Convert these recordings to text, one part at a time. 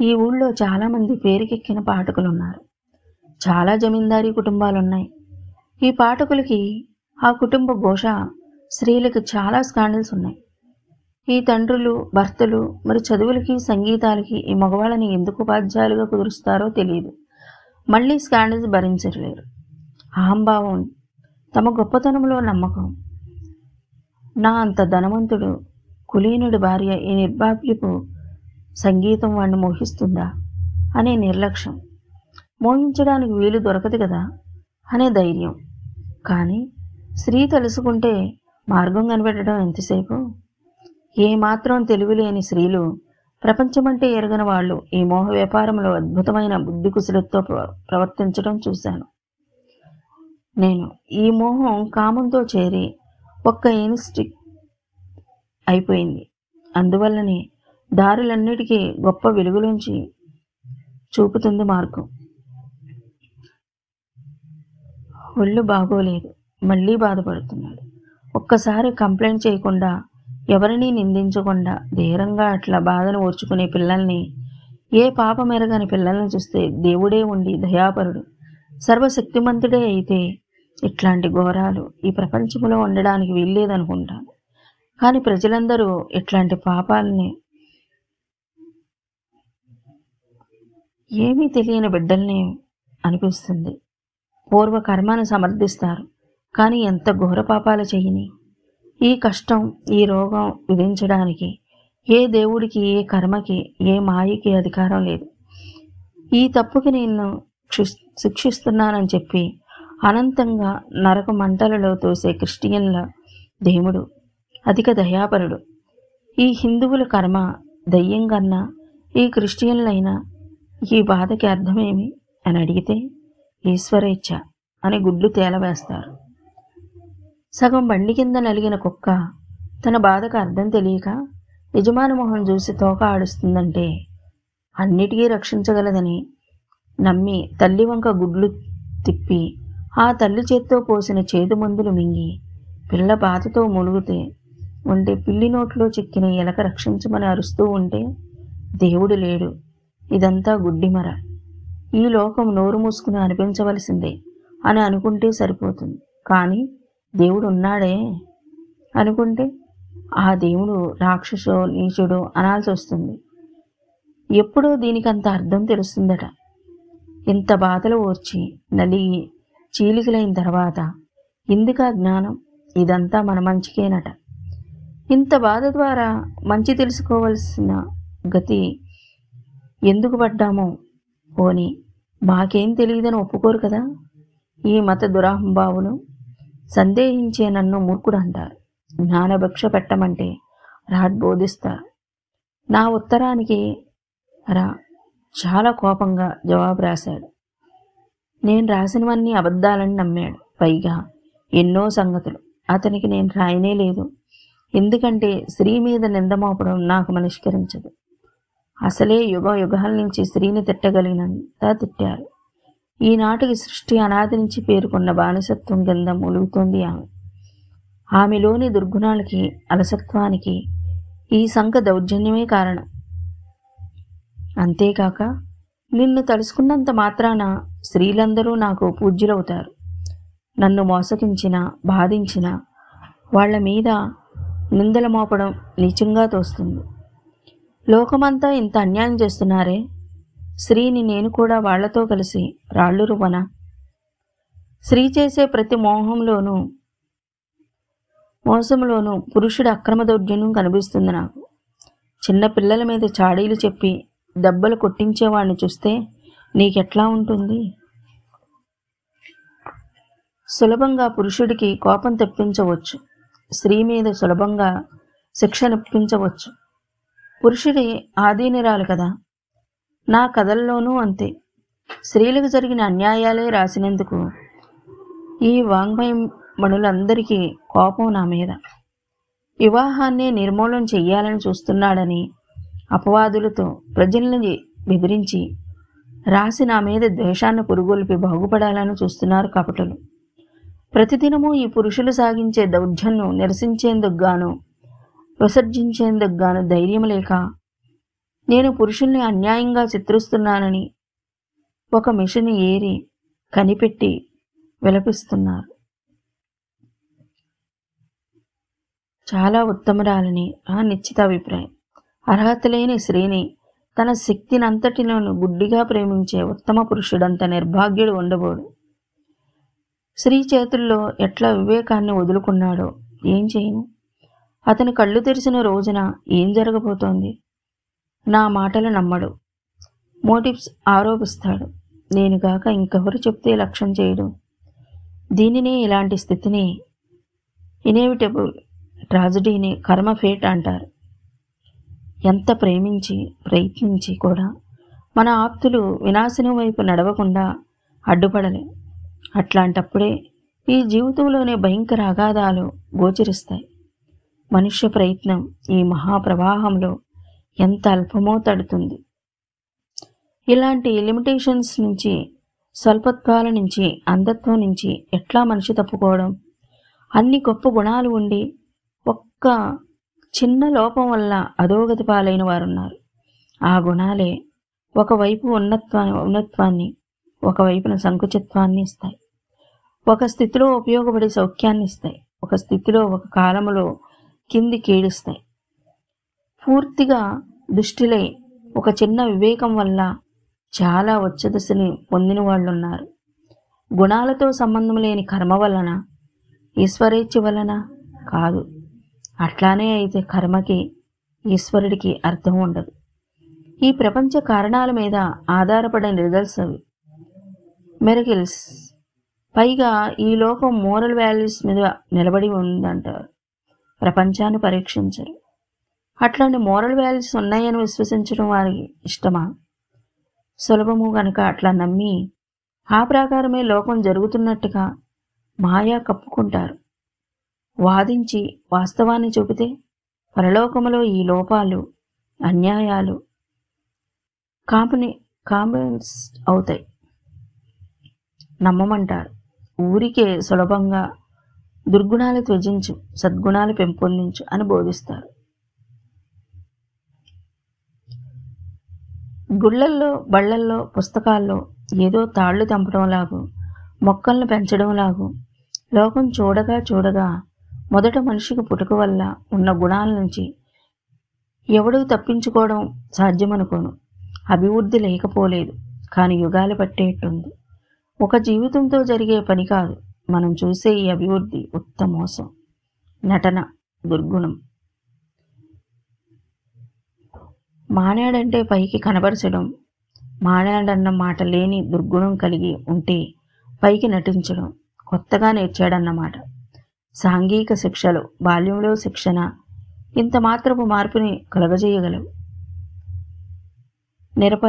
ఈ ఊళ్ళో చాలామంది పేరుకెక్కిన పాఠకులున్నారు. చాలా జమీందారీ కుటుంబాలున్నాయి. ఈ పాఠకులకి ఆ కుటుంబ ఘోష స్త్రీలకు చాలా స్కాండల్స్ ఉన్నాయి. ఈ తండ్రులు భర్తలు మరి చదువులకి సంగీతాలకి ఈ మగవాళ్ళని ఎందుకు ఉపాధ్యాయులుగా కుదురుస్తారో తెలియదు. మళ్ళీ స్కాండల్స్ భరించలేరు అహంభావం తమ గొప్పతనంలో నమ్మకం. నా అంత ధనవంతుడు కులీనుడి భార్య ఈ నిర్భాప్యపు సంగీతం వాడిని మోహిస్తుందా? అనే నిర్లక్ష్యం. మోహించడానికి వీలు దొరకదు కదా? అనే ధైర్యం. కానీ స్త్రీ తెలుసుకుంటే మార్గం కనిపెట్టడం ఎంతసేపు? ఏమాత్రం తెలివిలేని స్త్రీలు ప్రపంచమంటే ఎరగని వాళ్ళు ఈ మోహ వ్యాపారంలో అద్భుతమైన బుద్ధి కుశలతో ప్రవర్తించడం చూశాను. నేను ఈ మోహం కామంతో చేరి ఒక్క ఇన్స్టిక్ అయిపోయింది. అందువల్లనే దారులన్నిటికీ గొప్ప వెలుగులోంచి చూపుతుంది మార్గం. ఒళ్ళు బాగోలేదు. మళ్ళీ బాధపడుతున్నాడు. ఒక్కసారి కంప్లైంట్ చేయకుండా ఎవరిని నిందించకుండా ధీరంగా అట్లా బాధను ఓర్చుకునే పిల్లల్ని ఏ పాపం ఎరగని పిల్లల్ని చూస్తే దేవుడే ఉండి దయాపరుడు. సర్వశక్తిమంతుడే అయితే ఇట్లాంటి ఘోరాలు ఈ ప్రపంచంలో ఉండడానికి వీల్లేదనుకుంటాను కానీ ప్రజలందరూ ఇట్లాంటి పాపాలని ఏమీ తెలియని బిడ్డల్ని అనిపిస్తుంది. పూర్వ కర్మను సమర్థిస్తారు. కానీ ఎంత ఘోర పాపాలు చేయని. ఈ కష్టం ఈ రోగం విధించడానికి ఏ దేవుడికి ఏ కర్మకి ఏ మాయకి అధికారం లేదు. ఈ తప్పుకి నేను శిక్షిస్తున్నానని చెప్పి అనంతంగా నరక మంటలలో తోసే క్రిస్టియన్ల దేవుడు అధిక దయాపరుడు. ఈ హిందువుల కర్మ దయ్యం కన్నా ఈ క్రిస్టియన్లైనా ఈ బాధకి అర్థమేమి అని అడిగితే ఈశ్వరేచ్ఛ అని గుడ్లు తేలవేస్తారు. సగం బండి కింద నలిగిన కుక్క తన బాధకు అర్థం తెలియక యజమాని మొహం చూసి తోక ఆడుస్తుందంటే అన్నిటికీ రక్షించగలదని నమ్మి తల్లి వంక గుడ్లు తిప్పి ఆ తల్లి చేత్తో పోసిన చేదు మందులు మింగి పిల్ల బాధతో ములుగుతే ఉంటే పిల్లి నోట్లో చిక్కిన ఎలక రక్షించమని అరుస్తూ ఉంటే దేవుడు లేడు. ఇదంతా గుడ్డిమర. ఈ లోకం నోరు మూసుకుని అనిపించవలసిందే అని అనుకుంటే సరిపోతుంది. కానీ దేవుడు ఉన్నాడే అనుకుంటే ఆ దేవుడు రాక్షసో నీచుడో అనాల్సి వస్తుంది. ఎప్పుడో దీనికంత అర్థం తెలుస్తుందట. ఇంత బాధలు ఓర్చి నలిగి చీలికలైన తర్వాత ఇందుక జ్ఞానం? ఇదంతా మన మంచికేనట. ఇంత బాధ ద్వారా మంచి తెలుసుకోవలసిన గతి ఎందుకు పడ్డామో? పోని మాకేం తెలియదని ఒప్పుకోరు కదా? ఈ మత దురాహంభావులు సందేహించే నన్ను మూర్ఖుడు అంటారు జ్ఞానభిక్ష పెట్టమంటే రాడ్ బోధిస్తారు నా ఉత్తరానికి రా చాలా కోపంగా జవాబు రాశాడు. నేను రాసినవన్నీ అబద్ధాలని నమ్మాడు. పైగా ఎన్నో సంగతులు. అతనికి నేను రాయనే లేదు. ఎందుకంటే స్త్రీ మీద నింద మోపడం నాకు మనిష్కరించదు. అసలే యుగ యుగాల నుంచి స్త్రీని తిట్టగలిగినంత తిట్టారు ఈనాటికి సృష్టి అనాది నుంచి పేరుకున్న బానిసత్వం కింద ములుగుతోంది ఆమె. ఆమెలోని దుర్గుణాలకి అలసత్వానికి ఈ సంఖ దౌర్జన్యమే కారణం. అంతేకాక నిన్ను తలుసుకున్నంత మాత్రాన స్త్రీలందరూ నాకు పూజ్యులవుతారు. నన్ను మోసగించిన బాధించిన వాళ్ళ మీద నిందల మోపడం నీచంగా తోస్తుంది. లోకమంతా ఇంత అన్యాయం చేస్తున్నారే? స్త్రీని నేను కూడా వాళ్ళతో కలిసి రాళ్ళు రువ్వనా? స్త్రీ చేసే ప్రతి మోహంలోనూ మోసంలోనూ పురుషుడి అక్రమ దౌర్జన్యం కనిపిస్తుంది నాకు. చిన్న పిల్లల మీద చాడీలు చెప్పి దెబ్బలు కొట్టించేవాడిని చూస్తే నీకెట్లా ఉంటుంది? సులభంగా పురుషుడికి కోపం తెప్పించవచ్చు. స్త్రీ మీద సులభంగా శిక్ష నిప్పించవచ్చు. పురుషుడి ఆధీనిరాలు కదా. నా కథల్లోనూ అంతే. స్త్రీలకు జరిగిన అన్యాయాలే రాసినందుకు ఈ వాంగ్మయం మణులందరికీ కోపం నా మీద. వివాహాన్ని నిర్మూలన చెయ్యాలని చూస్తున్నాడని అపవాదులతో ప్రజల్ని బెదిరించి రాసి నా మీద ద్వేషాన్ని పురుగొల్పి బాగుపడాలని చూస్తున్నారు కపటులు. ప్రతిదినము ఈ పురుషులు సాగించే దౌర్జన్ను నిరసించేందుకు గాను విసర్జించేందుకు గాను ధైర్యం లేక నేను పురుషుల్ని అన్యాయంగా చిత్రిస్తున్నానని ఒక మిషన్ ఏరి కనిపెట్టి విలపిస్తున్నారు. చాలా ఉత్తమరాలని ఆ నిశ్చిత అభిప్రాయం అర్హత లేని స్త్రీని తన శక్తినంతటిలోనూ గుడ్డిగా ప్రేమించే ఉత్తమ పురుషుడంత నిర్భాగ్యుడు ఉండబోడు. స్త్రీ చేతుల్లో ఎట్లా వివేకాన్ని వదులుకున్నాడో ఏం చేయను? అతను కళ్ళు తెరిచిన రోజున ఏం జరగబోతోంది? నా మాటలు నమ్మడు. మోటివ్స్ ఆరోపిస్తాడు. నేనుగాక ఇంకెవరు చెప్తే లక్ష్యం చేయడు. దీనినే ఇలాంటి స్థితిని ఇనేవిటబుల్ ట్రాజడీని కర్మ ఫేట్ అంటారు. ఎంత ప్రేమించి ప్రయత్నించి కూడా మన ఆప్తులు వినాశనం వైపు నడవకుండా అడ్డుపడలే. అట్లాంటప్పుడే ఈ జీవితంలోనే భయంకర అగాధాలు గోచరిస్తాయి. మనుష్య ప్రయత్నం ఈ మహాప్రవాహంలో ఎంత అల్పమో తడుతుంది. ఇలాంటి లిమిటేషన్స్ నుంచి స్వల్పత్వాల నుంచి అంధత్వం నుంచి ఎట్లా మనిషి తప్పుకోవడం? అన్ని గొప్ప గుణాలు ఉండి ఒక్క చిన్న లోపం వల్ల అధోగతి పాలైన వారున్నారు. ఆ గుణాలే ఒకవైపు ఉన్నత్వా ఉన్నత్వాన్ని ఒకవైపున సంకుచిత్వాన్ని ఇస్తాయి. ఒక స్థితిలో ఉపయోగపడే సౌఖ్యాన్ని ఇస్తాయి. ఒక స్థితిలో ఒక కాలంలో కింది కీడిస్తాయి పూర్తిగా దుష్టిలై ఒక చిన్న వివేకం వల్ల చాలా వచ్చదశని పొందిన వాళ్ళు ఉన్నారు గుణాలతో సంబంధం లేని కర్మ వలన ఈశ్వరేచ్ఛ వలన కాదు. అట్లానే అయితే కర్మకి ఈశ్వరుడికి అర్థం ఉండదు. ఈ ప్రపంచ కారణాల మీద ఆధారపడిన రిజల్ట్స్ అవి. మెరకిల్స్. పైగా ఈ లోకం మోరల్ వాల్యూస్ మీద నిలబడి ఉందంటారు. ప్రపంచాన్ని పరీక్షించరు. అట్లాంటి మోరల్ వాల్యూస్ ఉన్నాయని విశ్వసించడం వారికి ఇష్టమా? సులభము గనక అట్లా నమ్మి ఆ ప్రకారమే లోకం జరుగుతున్నట్టుగా మాయా కప్పుకుంటారు. వాదించి వాస్తవాన్ని చూపితే పరలోకములో ఈ లోపాలు అన్యాయాలు కాంపని కాంపెన్స్ అవుతాయి. నమ్మమంటారు. ఊరికే సులభంగా దుర్గుణాలు త్యజించు సద్గుణాలు పెంపొందించు అని బోధిస్తారు. గుళ్ళల్లో బళ్ళల్లో పుస్తకాల్లో ఏదో తాళ్ళు తంపడం లాగు మొక్కలను పెంచడం లాగు లోకం చూడగా చూడగా మొదట మనిషికి పుట్టుక వల్ల ఉన్న గుణాల నుంచి ఎవడూ తప్పించుకోవడం సాధ్యమనుకోను. అభివృద్ధి లేకపోలేదు కానీ యుగాలు పట్టేట్టుంది. ఒక జీవితంతో జరిగే పని కాదు. మనం చూసే ఈ అభివృద్ధి ఉత్తమోసం నటన దుర్గుణం. మానాడంటే పైకి కనబరచడం మానాడన్న మాట లేని దుర్గుణం కలిగి ఉంటే పైకి నటించడం కొత్తగా నేర్చాడన్నమాట. సాంఘిక శిక్షలు బాల్యంలో శిక్షణ ఇంత మాత్రపు మార్పుని కలగజేయగలవు. నిరప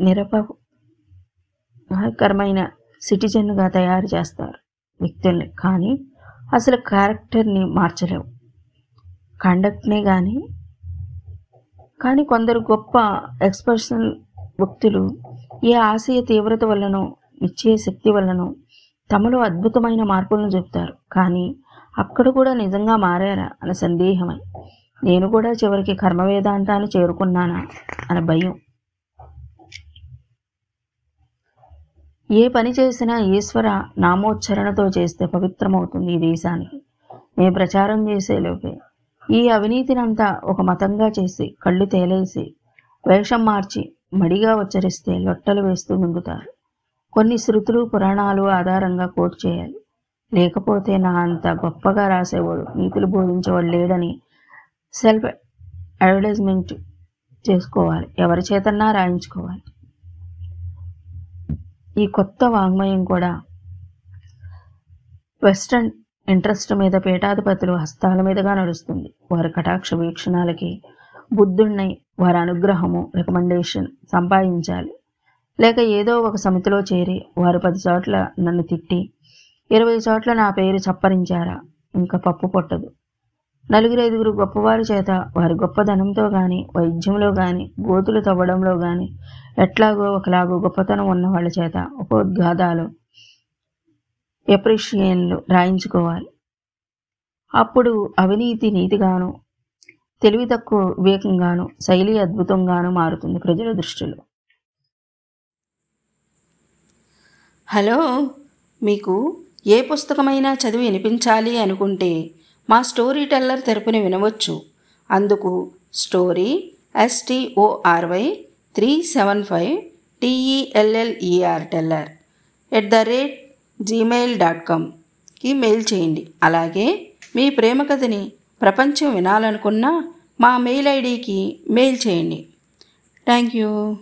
నిరపకరమైన సిటిజన్గా తయారు చేస్తారు. వ్యక్తుల్ని. కానీ అసలు క్యారెక్టర్ని మార్చలేవు. కండక్ట్నే కానీ కానీ కొందరు గొప్ప ఎక్స్ప్రెషన్ వ్యక్తులు ఏ ఆశయ తీవ్రత వల్లనో ఇచ్చే శక్తి వల్లనో తమలో అద్భుతమైన మార్పులను చెబుతారు కానీ అక్కడ కూడా నిజంగా మారారా అనే సందేహమే. నేను కూడా చివరికి కర్మ వేదాంతాన్ని చేరుకున్నానా అనే భయం. ఏ పని చేసినా ఈశ్వర నామోచ్చరణతో చేస్తే పవిత్రమవుతుంది ఈ దేశానికి. మేము ప్రచారం చేసేలోపే ఈ అవినీతినంతా ఒక మతంగా చేసి కళ్ళు తేలేసి వేషం మార్చి మడిగా ఉచ్చరిస్తే లొట్టలు వేస్తూ మింగుతారు కొన్ని శృతులు పురాణాలు ఆధారంగా కోట్ చేయాలి. లేకపోతే నా అంత గొప్పగా రాసేవాడు నీతులు బోధించేవాడు లేడని సెల్ఫ్ అడ్వర్టైజ్మెంట్ చేసుకోవాలి. ఎవరి చేతన్నా రాయించుకోవాలి. ఈ కొత్త వాంగ్మయం కూడా వెస్ట్రన్ ఇంట్రెస్ట్ మీద పీఠాధిపతులు హస్తాల మీదుగా నడుస్తుంది. వారి కటాక్ష వీక్షణాలకి బుద్ధుణ్ణి వారి అనుగ్రహము రికమెండేషన్ సంపాదించాలి. లేక ఏదో ఒక సమితిలో చేరి వారు పది చోట్ల నన్ను తిట్టి ఇరవై చోట్ల నా పేరు చప్పరించారా? ఇంకా పప్పు పొట్టదు. నలుగురు ఐదుగురు గొప్పవారి చేత వారి గొప్పదనంతో కానీ వైద్యంలో కానీ గోతులు తవ్వడంలో కానీ ఎట్లాగో ఒకలాగో గొప్పతనం ఉన్న వాళ్ళ చేత ఉపోద్ఘాతాలు ఎప్రిషియన్లు రాయించుకోవాలి. అప్పుడు అవినీతి నీతిగాను తెలివి తక్కువ వివేకంగాను శైలి అద్భుతంగాను మారుతుంది ప్రజల దృష్టిలో. హలో మీకు ఏ పుస్తకమైనా చదివి వినిపించాలి అనుకుంటే మా స్టోరీ టెల్లర్ తెరపుని వినవచ్చు. అందుకు story S T O R Y three seven five T E L L E R teller at the rate Gmail dot కామ్కి mail చేయండి. అలాగే మీ ప్రేమ కథని ప్రపంచం వినాలనుకున్న మా మెయిల్ ఐడికి మెయిల్ చేయండి. Thank you.